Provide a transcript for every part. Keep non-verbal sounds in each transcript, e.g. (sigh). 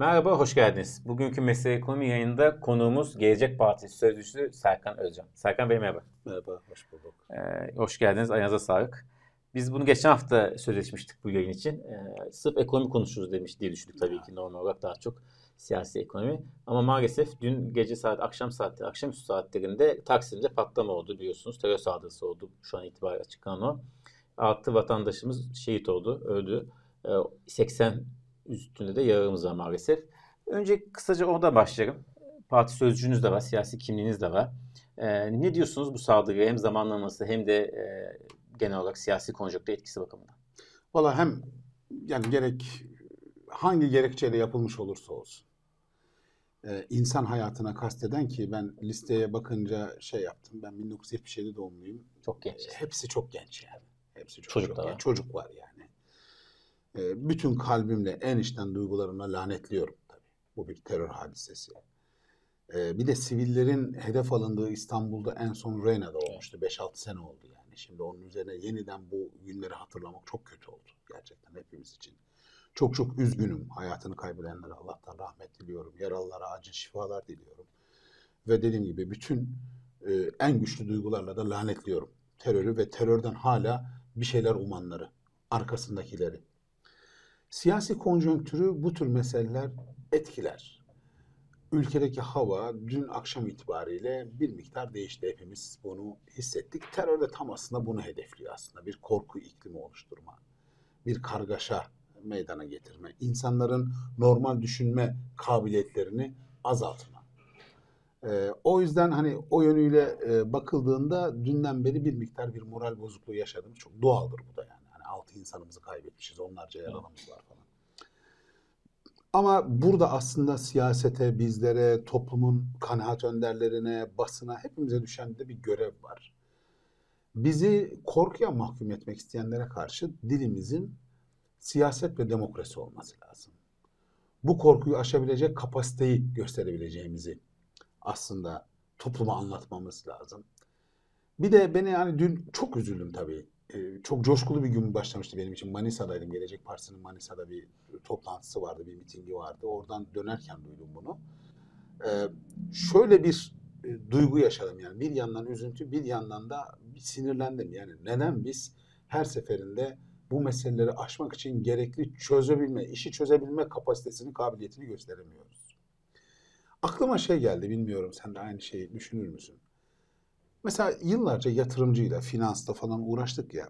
Merhaba, hoş geldiniz. Bugünkü Mesele Ekonomi yayında konuğumuz Gelecek Partisi Sözcüsü Serkan Özcan. Serkan Bey merhaba. Merhaba, hoş bulduk. Ee, hoş geldiniz, ayağınıza sağlık. Biz bunu geçen hafta sözleşmiştik bu yayın için. Ee, sırf ekonomi konuşuruz demiş diye düşündük tabii ki normal olarak daha çok siyasi ekonomi. Ama maalesef dün gece saat, akşam saatleri, akşamüstü saatlerinde Taksim'de patlama oldu biliyorsunuz. Terör saldırısı oldu şu an itibariyle açıklanan o. Altı vatandaşımız şehit oldu, öldü. Ee, 80 üstünde de yararımız var maalesef. Önce kısaca orada başlayalım. Parti sözcüğünüz de var, siyasi kimliğiniz de var. Ee, ne diyorsunuz bu saldırıya hem zamanlaması hem de e, genel olarak siyasi konjonktür etkisi bakımından? Valla hem yani gerek hangi gerekçeyle yapılmış olursa olsun e, insan hayatına kasteden ki ben listeye bakınca şey yaptım. Ben 1977 doğumluyum. Çok genç. Hepsi çok genç yani. Hepsi çok, Çocuk çok da genç. var. Çocuk var yani. E, bütün kalbimle en içten duygularımla lanetliyorum tabii. Bu bir terör hadisesi. E, bir de sivillerin hedef alındığı İstanbul'da en son Reyna'da olmuştu. 5-6 sene oldu yani. Şimdi onun üzerine yeniden bu günleri hatırlamak çok kötü oldu. Gerçekten hepimiz için. Çok çok üzgünüm. Hayatını kaybedenlere Allah'tan rahmet diliyorum. Yaralılara acil şifalar diliyorum. Ve dediğim gibi bütün e, en güçlü duygularla da lanetliyorum. Terörü ve terörden hala bir şeyler umanları, arkasındakileri. Siyasi konjonktürü bu tür meseleler etkiler. Ülkedeki hava dün akşam itibariyle bir miktar değişti. Hepimiz bunu hissettik. Terör de tam aslında bunu hedefliyor aslında. Bir korku iklimi oluşturma, bir kargaşa meydana getirme, insanların normal düşünme kabiliyetlerini azaltma. Ee, o yüzden hani o yönüyle e, bakıldığında dünden beri bir miktar bir moral bozukluğu yaşadım. Çok doğaldır bu da yani. Hani altı insanımızı kaybetmişiz, onlarca yaralımız var falan. Ama burada aslında siyasete, bizlere, toplumun kanaat önderlerine, basına hepimize düşen de bir görev var. Bizi korkuya mahkum etmek isteyenlere karşı dilimizin siyaset ve demokrasi olması lazım. Bu korkuyu aşabilecek kapasiteyi gösterebileceğimizi aslında topluma anlatmamız lazım. Bir de beni yani dün çok üzüldüm tabii. Çok coşkulu bir gün başlamıştı benim için. Manisa'daydım. Gelecek Partisi'nin Manisa'da bir toplantısı vardı, bir mitingi vardı. Oradan dönerken duydum bunu. Ee, şöyle bir e, duygu yaşadım yani. Bir yandan üzüntü, bir yandan da bir sinirlendim. Yani neden biz her seferinde bu meseleleri aşmak için gerekli çözebilme, işi çözebilme kapasitesini, kabiliyetini gösteremiyoruz. Aklıma şey geldi, bilmiyorum sen de aynı şeyi düşünür müsün? Mesela yıllarca yatırımcıyla, finansta falan uğraştık ya.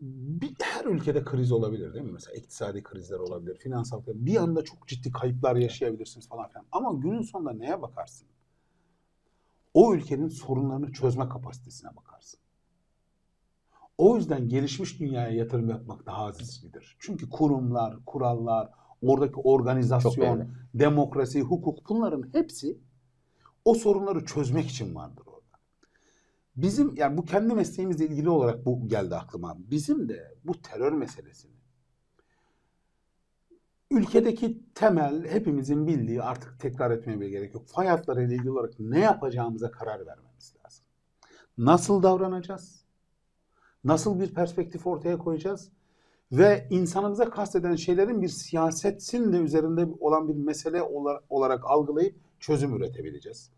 Bir, her ülkede kriz olabilir değil mi? Mesela iktisadi krizler olabilir, finansal kriz. Bir anda çok ciddi kayıplar yaşayabilirsiniz falan filan. Ama günün sonunda neye bakarsın? O ülkenin sorunlarını çözme kapasitesine bakarsın. O yüzden gelişmiş dünyaya yatırım yapmak daha risklidir. Çünkü kurumlar, kurallar, oradaki organizasyon, demokrasi, hukuk bunların hepsi o sorunları çözmek için vardır orada. Bizim yani bu kendi mesleğimizle ilgili olarak bu geldi aklıma. Bizim de bu terör meselesini ülkedeki temel hepimizin bildiği artık tekrar etmeye bile gerek yok. Fay hatları ile ilgili olarak ne yapacağımıza karar vermemiz lazım. Nasıl davranacağız? Nasıl bir perspektif ortaya koyacağız? Ve insanımıza kasteden şeylerin bir siyasetsin de üzerinde olan bir mesele olar- olarak algılayıp çözüm üretebileceğiz.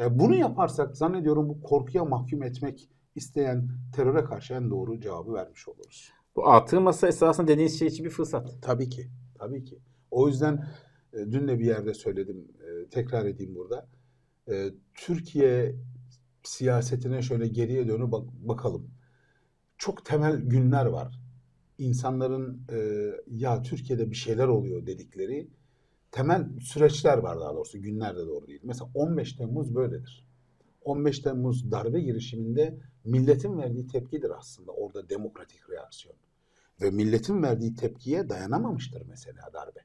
E, Bunu yaparsak zannediyorum bu korkuya mahkum etmek isteyen teröre karşı en doğru cevabı vermiş oluruz. Bu artırması esasında dediğiniz şey için bir fırsat. Tabii ki, tabii ki. O yüzden e, dün de bir yerde söyledim, e, tekrar edeyim burada. E, Türkiye siyasetine şöyle geriye dönüp bak- bakalım. Çok temel günler var. İnsanların e, ya Türkiye'de bir şeyler oluyor dedikleri temel süreçler var daha doğrusu. Günler de doğru değil. Mesela 15 Temmuz böyledir. 15 Temmuz darbe girişiminde milletin verdiği tepkidir aslında orada demokratik reaksiyon. Ve milletin verdiği tepkiye dayanamamıştır mesela darbe.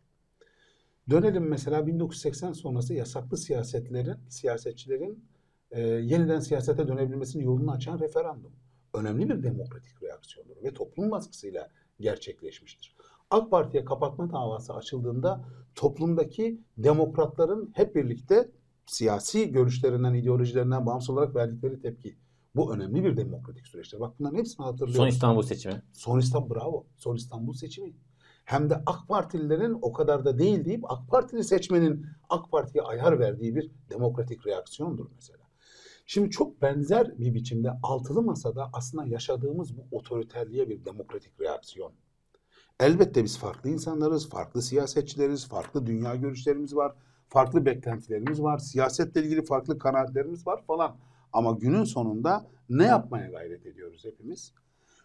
Dönelim mesela 1980 sonrası yasaklı siyasetlerin, siyasetçilerin e, yeniden siyasete dönebilmesinin yolunu açan referandum. Önemli bir demokratik reaksiyondur ve toplum baskısıyla gerçekleşmiştir. AK Parti'ye kapatma davası açıldığında toplumdaki demokratların hep birlikte siyasi görüşlerinden, ideolojilerinden bağımsız olarak verdikleri tepki. Bu önemli bir demokratik süreçtir. Bak bunların hepsini hatırlıyoruz. Son İstanbul seçimi. Son İstanbul bravo. Son İstanbul seçimi. hem de AK Partililerin o kadar da değil deyip AK Partili seçmenin AK Parti'ye ayar verdiği bir demokratik reaksiyondur mesela. Şimdi çok benzer bir biçimde altılı masada aslında yaşadığımız bu otoriterliğe bir demokratik reaksiyon. Elbette biz farklı insanlarız, farklı siyasetçileriz, farklı dünya görüşlerimiz var, farklı beklentilerimiz var, siyasetle ilgili farklı kanaatlerimiz var falan. Ama günün sonunda ne yapmaya gayret ediyoruz hepimiz?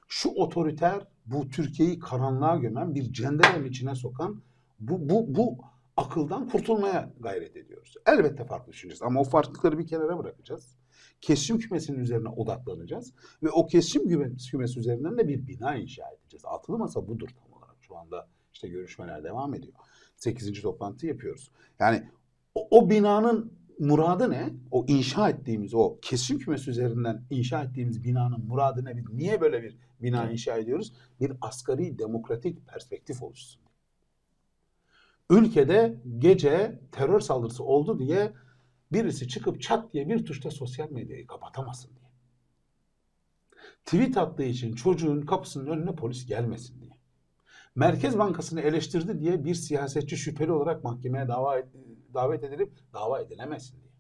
Şu otoriter, bu Türkiye'yi karanlığa gömen, bir cenderenin içine sokan bu, bu, bu akıldan kurtulmaya gayret ediyoruz. Elbette farklı düşüneceğiz ama o farklılıkları bir kenara bırakacağız. Kesişim kümesinin üzerine odaklanacağız ve o kesişim kümesi, üzerinden de bir bina inşa edeceğiz. Altılı masa budur. Şu anda işte görüşmeler devam ediyor. Sekizinci toplantı yapıyoruz. Yani o, o binanın muradı ne? O inşa ettiğimiz, o kesişim kümesi üzerinden inşa ettiğimiz binanın muradı ne? Biz niye böyle bir bina inşa ediyoruz? Bir asgari demokratik perspektif oluşsun. Ülkede gece terör saldırısı oldu diye birisi çıkıp çat diye bir tuşta sosyal medyayı kapatamasın diye. Tweet attığı için çocuğun kapısının önüne polis gelmesin diye. Merkez Bankası'nı eleştirdi diye bir siyasetçi şüpheli olarak mahkemeye dava davet edilip dava edilemesin diye.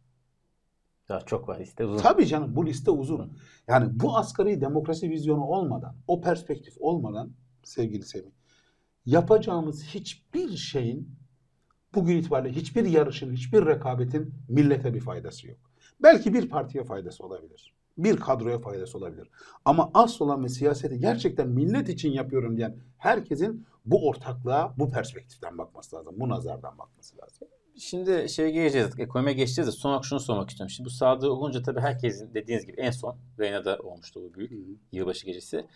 Daha çok var liste uzun. Tabii canım bu liste uzun. Yani bu asgari demokrasi vizyonu olmadan, o perspektif olmadan sevgili Semih, yapacağımız hiçbir şeyin bugün itibariyle hiçbir yarışın, hiçbir rekabetin millete bir faydası yok. Belki bir partiye faydası olabilir. Bir kadroya faydası olabilir. Ama asıl olan ve siyaseti gerçekten millet için yapıyorum diyen herkesin bu ortaklığa, bu perspektiften bakması lazım. Bu nazardan bakması lazım. Şimdi şeye geleceğiz, ekonomiye geçeceğiz de son olarak şunu sormak istiyorum. Şimdi bu sağdığı olunca tabii herkesin dediğiniz gibi en son Reyna'da olmuştu bu büyük yılbaşı gecesi.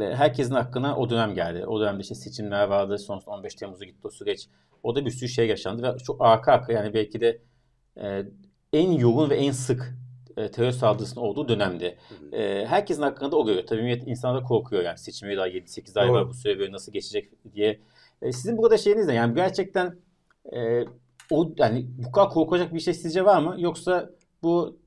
Herkesin hakkına o dönem geldi. O dönemde işte seçimler vardı. Sonrasında 15 Temmuz'a gitti o süreç. O da bir sürü şey yaşandı ve çok arka arka yani belki de e, en yoğun ve en sık e, terör saldırısının olduğu dönemde. E, herkesin hakkında o görüyor. Tabii millet insanlar korkuyor yani seçime daha 7-8 ay var bu süre böyle nasıl geçecek diye. E, sizin burada şeyiniz ne? Yani gerçekten e, o yani bu kadar korkacak bir şey sizce var mı? Yoksa bu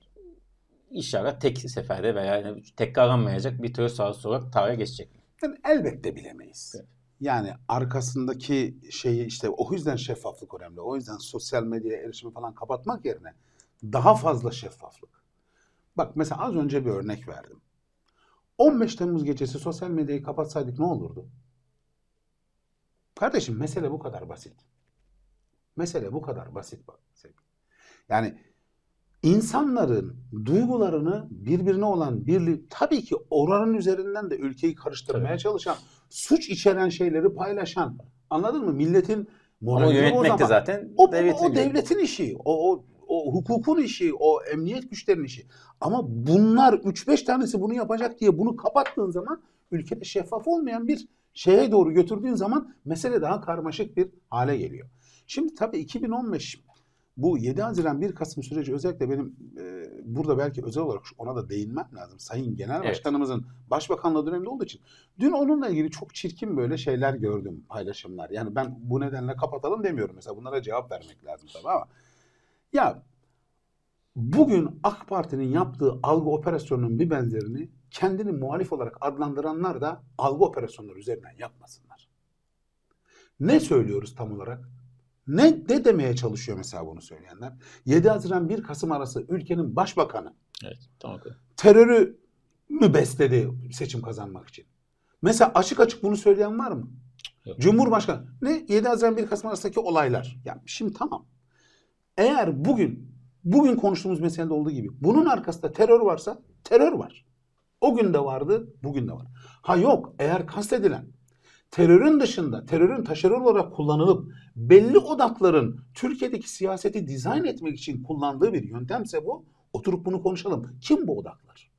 inşallah tek seferde veya yani tekrarlanmayacak bir terör saldırısı olarak tarihe geçecek mi? Yani elbette bilemeyiz. Evet. Yani arkasındaki şeyi işte o yüzden şeffaflık önemli. O yüzden sosyal medyaya erişimi falan kapatmak yerine daha fazla şeffaflık. Bak mesela az önce bir örnek verdim. 15 Temmuz gecesi sosyal medyayı kapatsaydık ne olurdu? Kardeşim mesele bu kadar basit. Mesele bu kadar basit bak. sevgili. Yani insanların duygularını birbirine olan birlik tabii ki oranın üzerinden de ülkeyi karıştırmaya Tabii. çalışan, suç içeren şeyleri paylaşan, anladın mı? Milletin Ama moralini yönetmek de zaten O, o, devletin o bir- devletin işi, o, o, o hukukun işi, o emniyet güçlerinin işi. Ama bunlar 3-5 tanesi bunu yapacak diye bunu kapattığın zaman ülkede şeffaf olmayan bir şeye doğru götürdüğün zaman mesele daha karmaşık bir hale geliyor. Şimdi tabii 2015 bu 7 Haziran 1 Kasım süreci özellikle benim e, burada belki özel olarak ona da değinmem lazım. Sayın Genel Evet. Başkanımızın başbakanlığı döneminde olduğu için. Dün onunla ilgili çok çirkin böyle şeyler gördüm, paylaşımlar. Yani ben bu nedenle kapatalım demiyorum mesela. Bunlara cevap vermek lazım tabii ama. Ya bugün AK Parti'nin yaptığı algı operasyonunun bir benzerini kendini muhalif olarak adlandıranlar da algı operasyonları üzerinden yapmasınlar. Ne söylüyoruz tam olarak? Ne, ne demeye çalışıyor mesela bunu söyleyenler? 7 Haziran 1 Kasım arası ülkenin başbakanı Evet, tamam. terörü mü besledi seçim kazanmak için? Mesela açık açık bunu söyleyen var mı? Yok. Cumhurbaşkanı ne 7 Haziran 1 Kasım arasındaki olaylar. Yani şimdi tamam. Eğer bugün bugün konuştuğumuz meselede olduğu gibi bunun arkasında terör varsa terör var. O gün de vardı, bugün de var. Ha yok, eğer kastedilen terörün dışında, terörün taşeron olarak kullanılıp belli odakların Türkiye'deki siyaseti dizayn etmek için kullandığı bir yöntemse bu, oturup bunu konuşalım. Kim bu odaklar?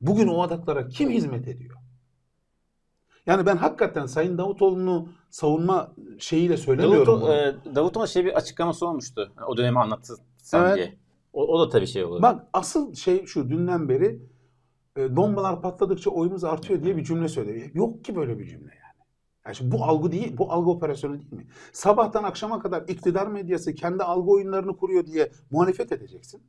Bugün o odaklara kim hizmet ediyor? Yani ben hakikaten Sayın Davutoğlu'nu savunma şeyiyle söylemiyorum. Davut, e, Davut'un şey bir açıklaması olmuştu. O dönemi anlatsın Evet. diye. O, o da tabii şey olur. Bak asıl şey şu dünden beri e, bombalar patladıkça oyumuz artıyor diye bir cümle söylüyor. Yok ki böyle bir cümle yani. Yani şimdi bu algı değil, bu algı operasyonu değil mi? Sabahtan akşama kadar iktidar medyası kendi algı oyunlarını kuruyor diye muhalefet edeceksin.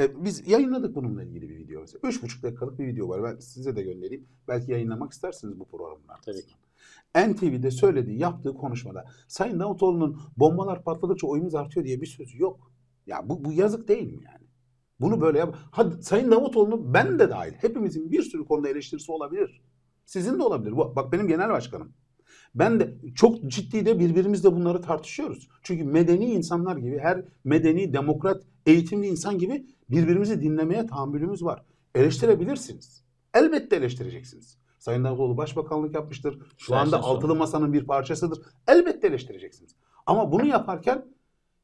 E, biz yayınladık bununla ilgili bir video mesela. Üç buçuk dakikalık bir video var. Ben size de göndereyim. Belki yayınlamak istersiniz bu programın arkasından. Tabii ki. NTV'de söylediği, yaptığı konuşmada Sayın Davutoğlu'nun bombalar patladıkça oyumuz artıyor diye bir sözü yok. Ya bu, bu yazık değil mi yani? Bunu böyle yap. Hadi Sayın Davutoğlu'nu ben de dahil hepimizin bir sürü konuda eleştirisi olabilir. Sizin de olabilir. Bu- Bak benim genel başkanım. Ben de çok ciddi de birbirimizle bunları tartışıyoruz. Çünkü medeni insanlar gibi her medeni, demokrat, eğitimli insan gibi birbirimizi dinlemeye tahammülümüz var. Eleştirebilirsiniz. Elbette eleştireceksiniz. Sayın Davutoğlu başbakanlık yapmıştır. Şu Her anda altılı masanın bir parçasıdır. Elbette eleştireceksiniz. Ama bunu yaparken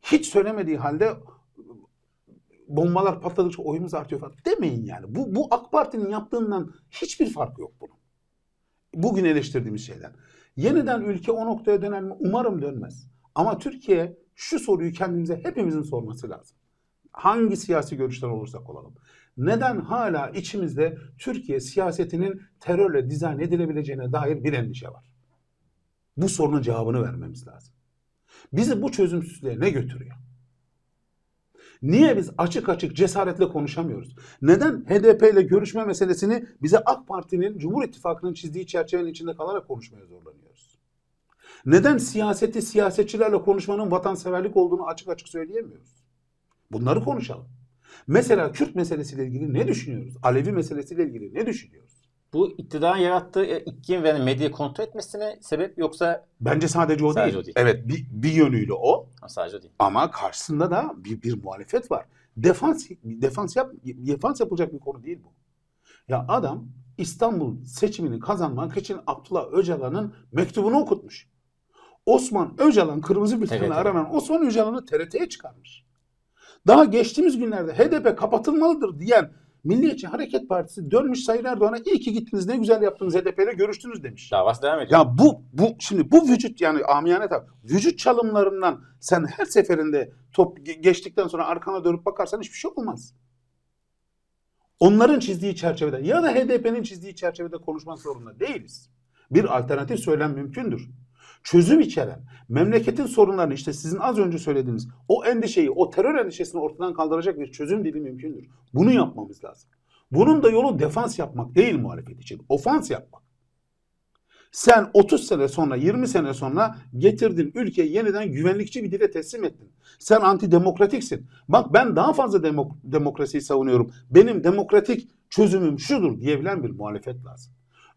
hiç söylemediği halde bombalar patladıkça oyumuz artıyor falan demeyin yani. Bu, bu AK Parti'nin yaptığından hiçbir fark yok bunun. Bugün eleştirdiğimiz şeyden. Yeniden ülke o noktaya döner mi? Umarım dönmez. Ama Türkiye şu soruyu kendimize hepimizin sorması lazım. Hangi siyasi görüşten olursak olalım. Neden hala içimizde Türkiye siyasetinin terörle dizayn edilebileceğine dair bir endişe var? Bu sorunun cevabını vermemiz lazım. Bizi bu çözümsüzlüğe ne götürüyor? Niye biz açık açık cesaretle konuşamıyoruz? Neden HDP ile görüşme meselesini bize AK Parti'nin Cumhur İttifakı'nın çizdiği çerçevenin içinde kalarak konuşmaya zorlanıyoruz? Neden siyaseti siyasetçilerle konuşmanın vatanseverlik olduğunu açık açık söyleyemiyoruz? Bunları konuşalım. Mesela Kürt meselesiyle ilgili ne düşünüyoruz? Alevi meselesiyle ilgili ne düşünüyoruz? Bu iktidarın yarattığı e, iklim ve medyayı kontrol etmesine sebep yoksa Bence sadece o Sadece değil. o değil. Evet bir, bir yönüyle o Ha, sadece o değil. ama karşısında da bir, bir muhalefet var. Defans defans yap defans yapılacak bir konu değil bu. Ya adam İstanbul seçimini kazanmak için Abdullah Öcalan'ın mektubunu okutmuş. Osman Öcalan kırmızı bültenle aranan Osman Öcalan'ı TRT'ye çıkarmış. Daha geçtiğimiz günlerde HDP kapatılmalıdır diyen Milliyetçi Hareket Partisi dönmüş Sayın Erdoğan'a iyi ki gittiniz ne güzel yaptınız HDP ile görüştünüz demiş. Davası devam ediyor. Ya bu bu şimdi bu vücut yani amiyane tabi vücut çalımlarından sen her seferinde top ge- geçtikten sonra arkana dönüp bakarsan hiçbir şey olmaz. Onların çizdiği çerçevede ya da HDP'nin çizdiği çerçevede konuşmak zorunda değiliz. Bir alternatif söylem mümkündür. Çözüm içeren, memleketin sorunlarını işte sizin az önce söylediğiniz o endişeyi, o terör endişesini ortadan kaldıracak bir çözüm dili mümkündür. Bunu yapmamız lazım. Bunun da yolu defans yapmak değil muhalefet için. Ofans yapmak. Sen 30 sene sonra 20 sene sonra getirdin ülkeyi yeniden güvenlikçi bir dile teslim ettin. Sen antidemokratiksin. Bak ben daha fazla demok- demokrasiyi savunuyorum. Benim demokratik çözümüm şudur diyebilen bir muhalefet lazım.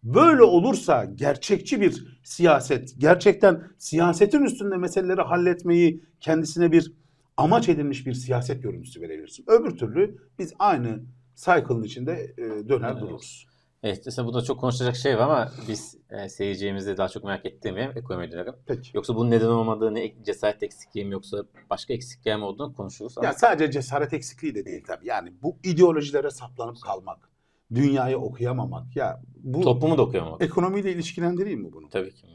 Böyle olursa gerçekçi bir siyaset, gerçekten siyasetin üstünde meseleleri halletmeyi kendisine bir amaç edinmiş bir siyaset görüntüsü verebilirsin. Öbür türlü biz aynı cycle'ın içinde e, döner Evet. dururuz. Evet, aslında burada çok konuşacak şey var ama biz e, seyircimizde daha çok merak ettiğim ekonomi dönelim. Peki. Yoksa bunun neden olmadığı, ne cesaret eksikliği mi yoksa başka eksiklikler mi olduğunu konuşuruz. Ama Ya sadece cesaret eksikliği de değil tabii. Yani bu ideolojilere saplanıp kalmak, dünyayı okuyamamak. Ya bu toplumu da okuyamamak. ekonomiyle ilişkilendireyim mi bunu? Tabii ki.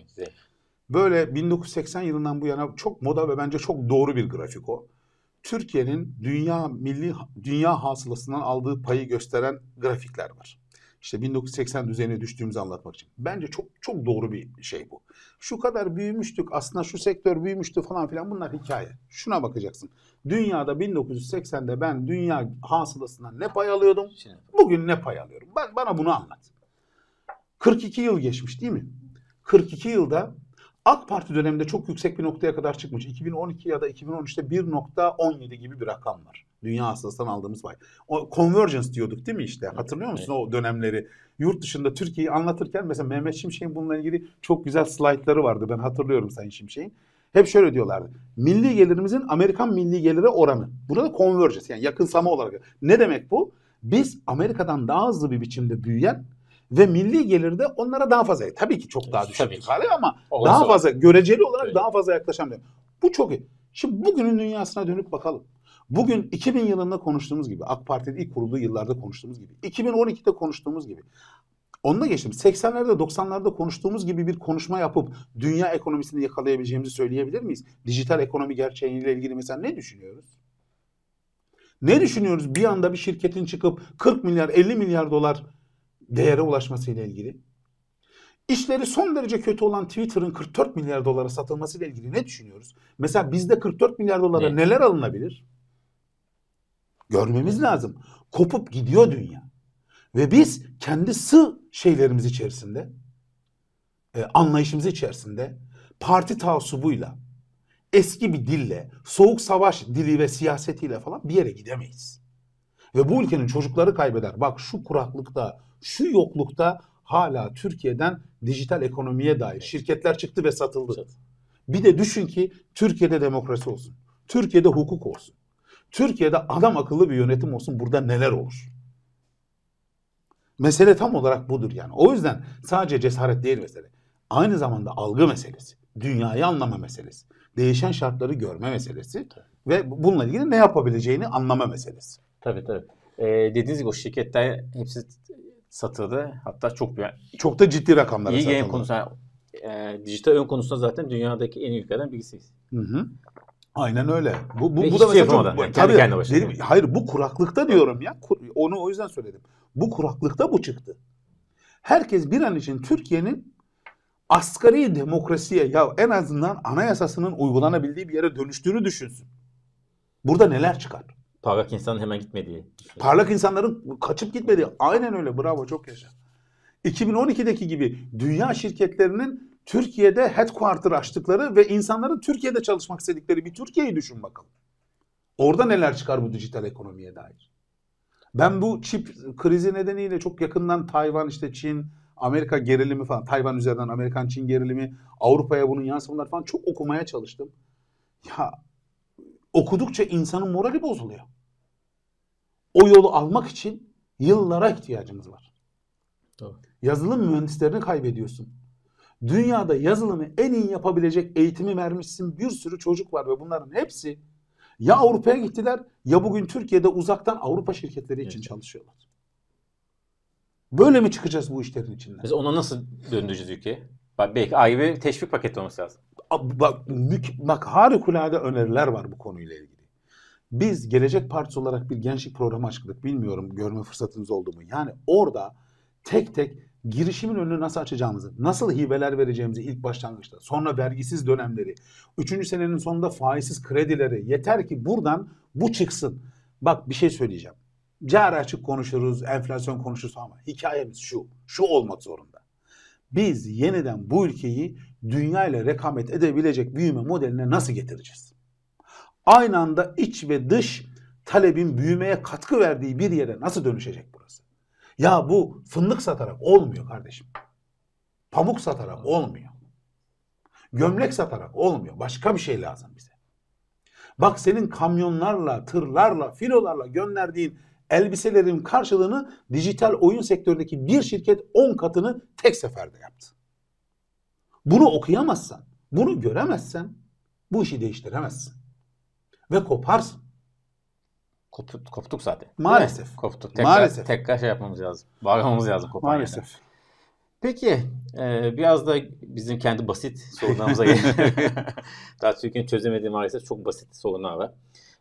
Böyle 1980 yılından bu yana çok moda ve bence çok doğru bir grafik o. Türkiye'nin dünya milli dünya hasılasından aldığı payı gösteren grafikler var. İşte 1980 düzeyine düştüğümüzü anlatmak için. Bence çok çok doğru bir şey bu. Şu kadar büyümüştük, aslında şu sektör büyümüştü falan filan bunlar hikaye. Şuna bakacaksın. Dünyada 1980'de ben dünya hasılasından ne pay alıyordum? Bugün ne pay alıyorum? Ben, bana bunu anlat. 42 yıl geçmiş değil mi? 42 yılda AK Parti döneminde çok yüksek bir noktaya kadar çıkmış. 2012 ya da 2013'te 1.17 gibi bir rakam var. Dünya hasılasından aldığımız pay. O convergence diyorduk değil mi işte? Hatırlıyor musun o dönemleri? Yurt dışında Türkiye'yi anlatırken mesela Mehmet Şimşek'in bununla ilgili çok güzel slaytları vardı. Ben hatırlıyorum Sayın Şimşek'in. Hep şöyle diyorlardı. Milli gelirimizin Amerikan milli geliri oranı. Burada convergence yani yakınsama olarak. Ne demek bu? Biz Amerika'dan daha hızlı bir biçimde büyüyen ve milli gelirde onlara daha fazla. Tabii ki çok daha düşük Tabii bir ki. hale ama Orası daha fazla göreceli olarak Evet. daha fazla yaklaşan. Bu çok iyi. Şimdi bugünün dünyasına dönüp bakalım. Bugün 2000 yılında konuştuğumuz gibi AK Parti'nin ilk kurulduğu yıllarda konuştuğumuz gibi 2012'de konuştuğumuz gibi Onunla geçtim. 80'lerde 90'larda konuştuğumuz gibi bir konuşma yapıp dünya ekonomisini yakalayabileceğimizi söyleyebilir miyiz? Dijital ekonomi gerçeğiyle ilgili mesela ne düşünüyoruz? Ne düşünüyoruz bir anda bir şirketin çıkıp 40 milyar 50 milyar dolar değere ulaşmasıyla ilgili? İşleri son derece kötü olan Twitter'ın 44 milyar dolara satılmasıyla ilgili ne düşünüyoruz? Mesela bizde 44 milyar dolara Ne? neler alınabilir? Görmemiz lazım. Kopup gidiyor dünya. Ve biz kendi sığ şeylerimiz içerisinde e, anlayışımız içerisinde parti taassubuyla, eski bir dille, soğuk savaş dili ve siyasetiyle falan bir yere gidemeyiz. Ve bu ülkenin çocukları kaybeder. Bak şu kuraklıkta, şu yoklukta hala Türkiye'den dijital ekonomiye dair şirketler çıktı ve satıldı. Bir de düşün ki Türkiye'de demokrasi olsun. Türkiye'de hukuk olsun. Türkiye'de adam akıllı bir yönetim olsun. Burada neler olur? Mesele tam olarak budur yani. O yüzden sadece cesaret değil mesele. Aynı zamanda algı meselesi. Dünyayı anlama meselesi. Değişen şartları görme meselesi. Ve bununla ilgili ne yapabileceğini anlama meselesi. Tabii tabii. Ee, dediğiniz gibi o şirketler hepsi satıldı. Hatta çok büyük. Çok da ciddi rakamlara İyi satıldı. game konusunda, e, dijital ön konusunda zaten dünyadaki en iyi ülkelerden birisiyiz. Hı hı. Aynen öyle. Bu, bu, Ve bu da şey mesela yapamadan, yani kendi tabii, kendine başına. dedim- hayır bu kuraklıkta diyorum ya. Kur- Onu o yüzden söyledim. Bu kuraklıkta bu çıktı. Herkes bir an için Türkiye'nin asgari demokrasiye ya en azından anayasasının uygulanabildiği bir yere dönüştüğünü düşünsün. Burada neler çıkar? Parlak insanın hemen gitmediği. Parlak insanların kaçıp gitmediği. Aynen öyle. Bravo çok yaşa. 2012'deki gibi dünya şirketlerinin Türkiye'de headquarter açtıkları ve insanların Türkiye'de çalışmak istedikleri bir Türkiye'yi düşün bakalım. Orada neler çıkar bu dijital ekonomiye dair? Ben bu çip krizi nedeniyle çok yakından Tayvan, işte Çin, Amerika gerilimi falan, Tayvan üzerinden Amerikan Çin gerilimi, Avrupa'ya bunun yansımaları falan çok okumaya çalıştım. Ya okudukça insanın morali bozuluyor. O yolu almak için yıllara ihtiyacımız var. Doğru. Yazılım mühendislerini kaybediyorsun. Dünyada yazılımı en iyi yapabilecek eğitimi vermişsin bir sürü çocuk var ve bunların hepsi ya Avrupa'ya gittiler ya bugün Türkiye'de uzaktan Avrupa şirketleri için Evet. çalışıyorlar. Böyle mi çıkacağız bu işlerin içinden? Mesela ona nasıl döndüreceğiz ülkeyi? Bak belki ayrı bir teşvik paketi olması lazım. Bak, bak harikulade öneriler var bu konuyla ilgili. Biz Gelecek Partisi olarak bir gençlik programı açtık. Bilmiyorum görme fırsatınız oldu mu? Yani orada tek tek girişimin önünü nasıl açacağımızı, nasıl hibeler vereceğimizi ilk başlangıçta, sonra vergisiz dönemleri, üçüncü senenin sonunda faizsiz kredileri yeter ki buradan bu çıksın. Bak bir şey söyleyeceğim. Cari açık konuşuruz, enflasyon konuşuruz ama hikayemiz şu, şu olmak zorunda. Biz yeniden bu ülkeyi dünya ile rekamet edebilecek büyüme modeline nasıl getireceğiz? Aynı anda iç ve dış talebin büyümeye katkı verdiği bir yere nasıl dönüşecek burası? Ya bu fındık satarak olmuyor kardeşim. Pamuk satarak olmuyor. Gömlek satarak olmuyor. Başka bir şey lazım bize. Bak senin kamyonlarla, tırlarla, filolarla gönderdiğin elbiselerin karşılığını dijital oyun sektöründeki bir şirket 10 katını tek seferde yaptı. Bunu okuyamazsan, bunu göremezsen bu işi değiştiremezsin. Ve koparsın. Koptuk, koptuk zaten. Maalesef. Koptuk. Tekrar, Maalesef. Tekrar şey yapmamız lazım. Bağlamamız lazım yerden. Maalesef. Peki e, biraz da bizim kendi basit sorunlarımıza gelelim. (laughs) Daha Türkiye'nin çözemediği maalesef çok basit sorunlar var.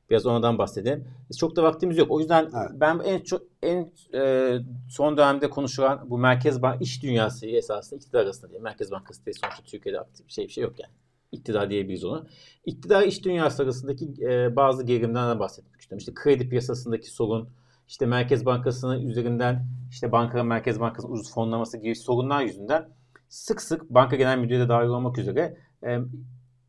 Biraz ondan bahsedelim. Biz çok da vaktimiz yok. O yüzden Evet. ben en çok en e, son dönemde konuşulan bu Merkez Bank iş dünyası esasında iktidar arasında diye. Merkez Bankası değil sonuçta Türkiye'de aktif bir şey bir şey yok yani. İktidar diyebiliriz onu. İktidar iş dünyası arasındaki e, bazı gerilimlerden bahsetmek istiyorum. İşte kredi piyasasındaki sorun, işte Merkez Bankası'nın üzerinden işte banka Merkez Bankası ucuz fonlaması gibi sorunlar yüzünden sık sık banka genel müdürü de dahil olmak üzere e,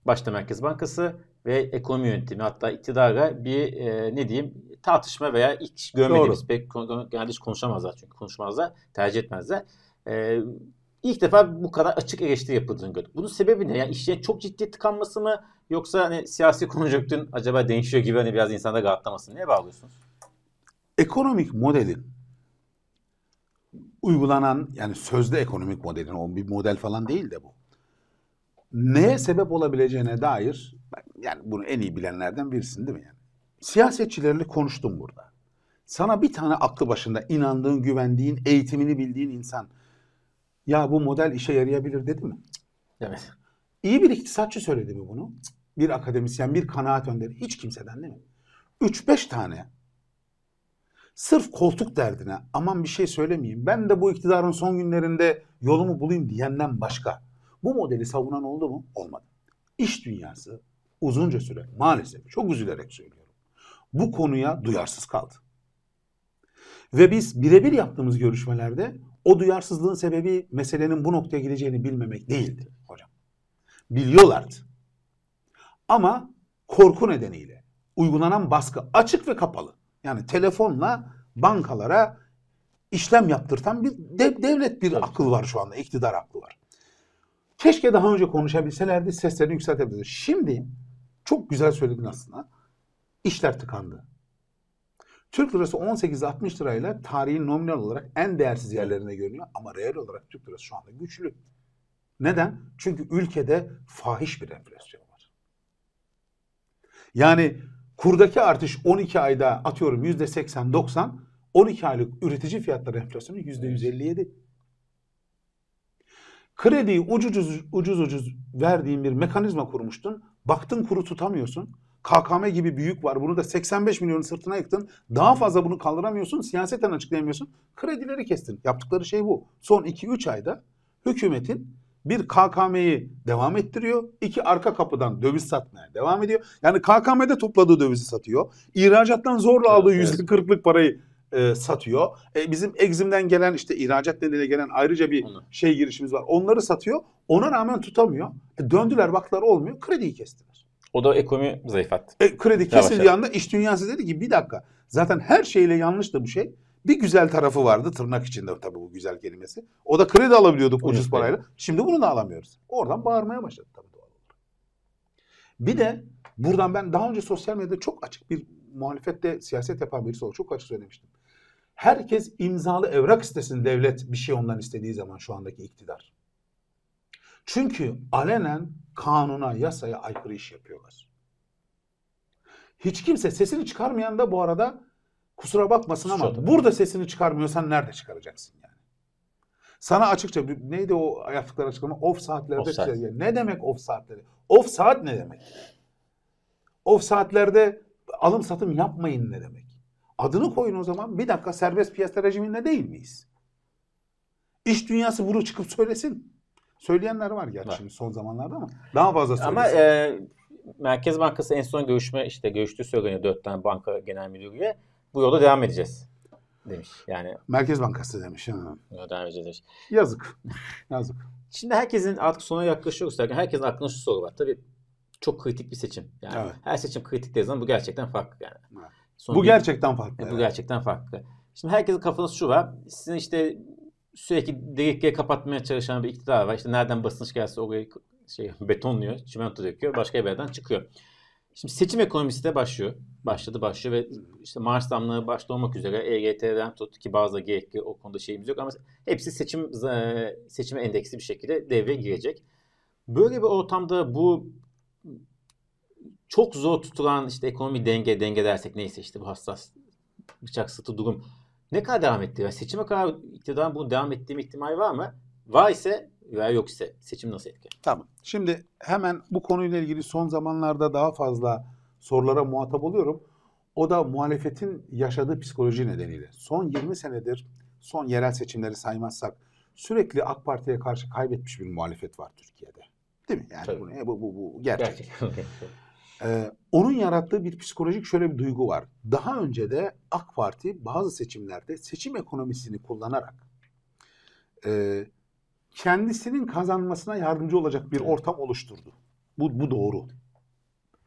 başta Merkez Bankası ve ekonomi yönetimi hatta iktidara bir e, ne diyeyim tartışma veya hiç görmediğimiz Doğru. pek genelde hiç konuşamazlar çünkü konuşmazlar tercih etmezler. E, ilk defa bu kadar açık eleştiri yapıldığını gördük. Bunun sebebi ne? Yani işlerin çok ciddi tıkanması mı yoksa hani siyasi konjonktürün acaba değişiyor gibi hani biraz insanda rahatlaması mı? Neye bağlıyorsunuz? Ekonomik modelin uygulanan yani sözde ekonomik modelin o bir model falan değil de bu. Neye sebep olabileceğine dair yani bunu en iyi bilenlerden birisin değil mi yani? Siyasetçilerle konuştum burada. Sana bir tane aklı başında inandığın, güvendiğin, eğitimini bildiğin insan ya bu model işe yarayabilir dedi mi? Evet. İyi bir iktisatçı söyledi mi bunu? Bir akademisyen, bir kanaat önderi. Hiç kimseden değil mi? 3-5 tane sırf koltuk derdine aman bir şey söylemeyeyim. Ben de bu iktidarın son günlerinde yolumu bulayım diyenden başka. Bu modeli savunan oldu mu? Olmadı. İş dünyası uzunca süre maalesef çok üzülerek söylüyorum. Bu konuya duyarsız kaldı. Ve biz birebir yaptığımız görüşmelerde O duyarsızlığın sebebi meselenin bu noktaya gideceğini bilmemek değildi hocam. Biliyorlardı. Ama korku nedeniyle uygulanan baskı açık ve kapalı. Yani telefonla bankalara işlem yaptırtan bir dev- devlet bir Tabii. akıl var şu anda. iktidar aklı var. Keşke daha önce konuşabilselerdi, seslerini yükseltebilirdi. Şimdi çok güzel söyledin aslında. İşler tıkandı. Türk lirası 18-60 lirayla tarihin nominal olarak en değersiz yerlerine görünüyor ama reel olarak Türk lirası şu anda güçlü. Neden? Çünkü ülkede fahiş bir enflasyon var. Yani kurdaki artış 12 ayda atıyorum %80-90, 12 aylık üretici fiyatları enflasyonu %157. Krediyi ucuz ucuz, ucuz ucuz verdiğin bir mekanizma kurmuştun. Baktın kuru tutamıyorsun. KKM gibi büyük var. Bunu da 85 milyonun sırtına yıktın. Daha fazla bunu kaldıramıyorsun. Siyaseten açıklayamıyorsun. Kredileri kestin. Yaptıkları şey bu. Son 2-3 ayda hükümetin bir KKM'yi devam ettiriyor. iki arka kapıdan döviz satmaya devam ediyor. Yani KKM'de topladığı dövizi satıyor. İhracattan zorla Evet, aldığı evet. kırklık parayı e, satıyor. E, bizim Exim'den gelen işte ihracat nedeniyle gelen ayrıca bir Onu. şey girişimiz var. Onları satıyor. Ona rağmen tutamıyor. E, döndüler baktılar olmuyor. Krediyi kestiler. O da ekonomi zayıflattı. E, kredi kesildiği anda iş dünyası dedi ki bir dakika. Zaten her şeyle yanlış da bu şey. Bir güzel tarafı vardı tırnak içinde tabii bu güzel kelimesi. O da kredi alabiliyorduk Ucuz ucuz parayla. Şimdi bunu da alamıyoruz. Oradan bağırmaya başladı tabii doğal olarak. Bir de buradan ben daha önce sosyal medyada çok açık bir muhalefette siyaset yapan birisi olarak çok açık söylemiştim. Herkes imzalı evrak istesin devlet bir şey ondan istediği zaman şu andaki iktidar. Çünkü alenen kanuna, yasaya aykırı iş yapıyorlar. Hiç kimse sesini çıkarmayan da bu arada kusura bakmasın ama Suç burada sesini çıkarmıyorsan nerede çıkaracaksın yani? Sana açıkça neydi o yaptıkları açıklama? Off saatlerde Off saat. şey- ne demek off saatleri? Off saat ne demek? Off saatlerde alım satım yapmayın ne demek? Adını koyun o zaman. Bir dakika serbest piyasa rejiminde değil miyiz? İş dünyası bunu çıkıp söylesin. Söyleyenler var gerçi Var. şimdi son zamanlarda ama daha fazla söylesin. Ama e, Merkez Bankası en son görüşme işte görüştüğü söyleniyor dört tane banka genel müdürüyle. Bu yolda devam edeceğiz demiş. Yani Merkez Bankası demiş. ha. yolda devam edeceğiz demiş. Yazık. (laughs) Yazık. Şimdi herkesin artık sona yaklaşıyoruz derken herkesin aklında şu soru var. Tabii çok kritik bir seçim. Yani Evet. her seçim kritik dediği zaman bu gerçekten farklı yani. Evet. Son Bu bir- gerçekten farklı. E, Bu evet. gerçekten farklı. Şimdi herkesin kafasında şu var. Sizin işte sürekli delikleri kapatmaya çalışan bir iktidar var. İşte nereden basınç gelse orayı şey betonluyor, çimento döküyor, başka bir yerden çıkıyor. Şimdi seçim ekonomisi de başlıyor. Başladı başlıyor ve işte maaş zamları başta olmak üzere EGT'den tut ki bazı gerekli o konuda şeyimiz yok ama hepsi seçim e, seçime endeksli bir şekilde devreye girecek. Böyle bir ortamda bu çok zor tutulan işte ekonomi denge denge dersek neyse işte bu hassas bıçak sıtı durum ne kadar devam etti? Yani seçime kadar iktidarın bunu devam ettiğim ihtimal var mı? Var ise veya yok ise seçim nasıl etkiler? Tamam. Şimdi hemen bu konuyla ilgili son zamanlarda daha fazla sorulara muhatap oluyorum. O da muhalefetin yaşadığı psikoloji nedeniyle. Son 20 senedir, son yerel seçimleri saymazsak sürekli AK Parti'ye karşı kaybetmiş bir muhalefet var Türkiye'de. Değil mi? Yani Tabii. bu, bu, bu, bu gerçek. Gerçekten. (laughs) Ee, onun yarattığı bir psikolojik şöyle bir duygu var. Daha önce de AK Parti bazı seçimlerde seçim ekonomisini kullanarak e, kendisinin kazanmasına yardımcı olacak bir ortam oluşturdu. Bu, bu doğru.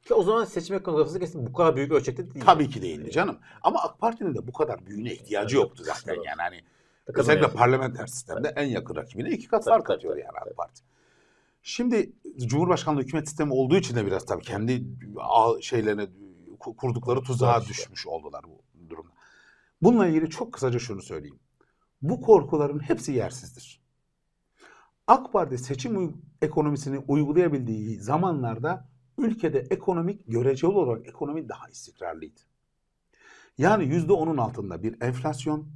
Ki o zaman seçim ekonomisi kesin bu kadar büyük ölçekte değil. Tabii ki değildi canım. Ama AK Parti'nin de bu kadar büyüğüne ihtiyacı Evet, yoktu zaten. Yani hani özellikle parlamenter sistemde en yakın rakibine iki kat fark atıyor yani. AK Parti. Şimdi Cumhurbaşkanlığı hükümet sistemi olduğu için de biraz tabii kendi şeylerine ku- kurdukları tuzağa Tabii. düşmüş oldular bu durumda. Bununla ilgili çok kısaca şunu söyleyeyim. Bu korkuların hepsi yersizdir. AK Parti seçim ekonomisini uygulayabildiği zamanlarda ülkede ekonomik göreceli olarak ekonomi daha istikrarlıydı. Yani yüzde onun altında bir enflasyon,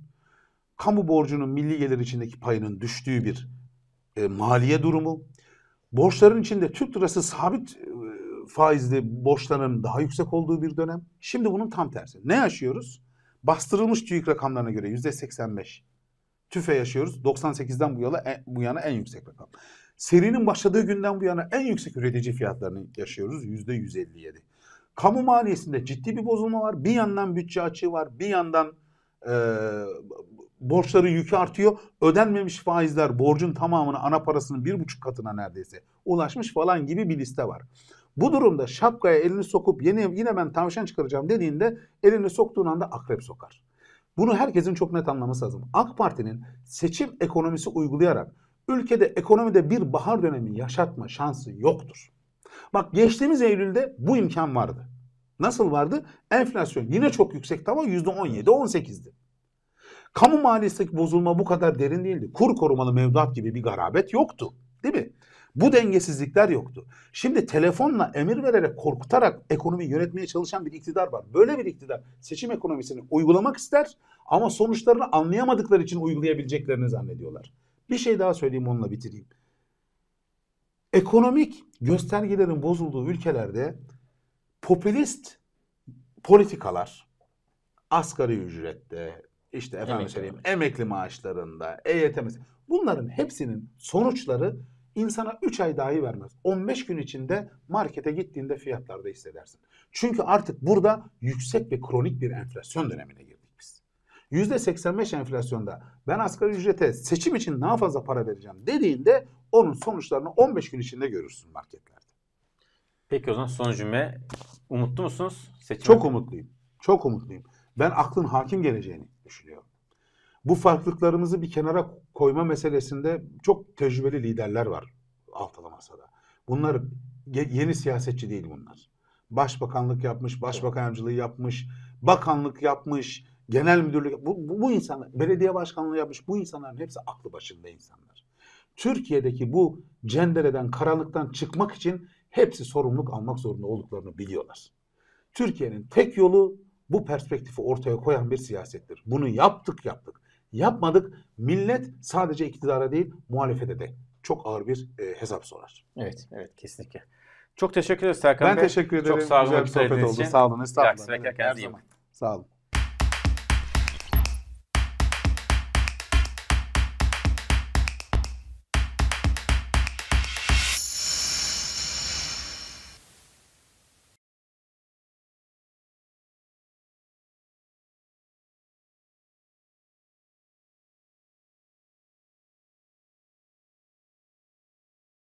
kamu borcunun milli gelir içindeki payının düştüğü bir e, maliye durumu, borçların içinde Türk lirası sabit e, faizli borçların daha yüksek olduğu bir dönem. Şimdi bunun tam tersi. Ne yaşıyoruz? Bastırılmış TÜİK rakamlarına göre yüzde 85. TÜFE yaşıyoruz. 98'den bu yana, en- bu yana en yüksek rakam. Serinin başladığı günden bu yana en yüksek üretici fiyatlarını yaşıyoruz. Yüzde 157. Kamu maliyesinde ciddi bir bozulma var. Bir yandan bütçe açığı var. Bir yandan e, borçları yükü artıyor. Ödenmemiş faizler borcun tamamını ana parasının bir buçuk katına neredeyse ulaşmış falan gibi bir liste var. Bu durumda şapkaya elini sokup yine, yine ben tavşan çıkaracağım dediğinde elini soktuğun anda akrep sokar. Bunu herkesin çok net anlaması lazım. AK Parti'nin seçim ekonomisi uygulayarak ülkede ekonomide bir bahar dönemi yaşatma şansı yoktur. Bak geçtiğimiz Eylül'de bu imkan vardı. Nasıl vardı? Enflasyon yine çok yüksekti ama %17, 18'di. Kamu maliyesindeki bozulma bu kadar derin değildi. Kur korumalı mevduat gibi bir garabet yoktu. Değil mi? Bu dengesizlikler yoktu. Şimdi telefonla emir vererek korkutarak ekonomiyi yönetmeye çalışan bir iktidar var. Böyle bir iktidar seçim ekonomisini uygulamak ister ama sonuçlarını anlayamadıkları için uygulayabileceklerini zannediyorlar. Bir şey daha söyleyeyim onunla bitireyim. Ekonomik göstergelerin bozulduğu ülkelerde popülist politikalar asgari ücrette, işte efendim Emekli söyleyeyim emekli maaşlarında, EYT bunların hepsinin sonuçları insana 3 ay dahi vermez. 15 gün içinde markete gittiğinde fiyatlarda hissedersin. Çünkü artık burada yüksek ve kronik bir enflasyon dönemine girdik biz. %85 enflasyonda ben asgari ücrete seçim için daha fazla para vereceğim dediğinde onun sonuçlarını 15 gün içinde görürsün marketlerde. Peki o zaman son cümle. Umutlu musunuz? Seçim Çok umutluyum. Çok umutluyum. Ben aklın hakim geleceğini düşünüyorum. Bu farklılıklarımızı bir kenara koyma meselesinde çok tecrübeli liderler var altılı masada. Bunlar yeni siyasetçi değil bunlar. Başbakanlık yapmış, başbakan yardımcılığı yapmış, bakanlık yapmış, genel müdürlük bu, bu, bu insanlar, belediye başkanlığı yapmış bu insanların hepsi aklı başında insanlar. Türkiye'deki bu cendereden, karanlıktan çıkmak için hepsi sorumluluk almak zorunda olduklarını biliyorlar. Türkiye'nin tek yolu bu perspektifi ortaya koyan bir siyasettir. Bunu yaptık yaptık. Yapmadık millet sadece iktidara değil muhalefete de çok ağır bir e, hesap sorar. Evet, evet kesinlikle. Çok teşekkür ederiz Serkan Ben Bey. teşekkür ederim. Çok sağ olun Güzel bir sohbet oldu. Sağ olun. Estağfurullah. zaman. bakın. Sağ olun.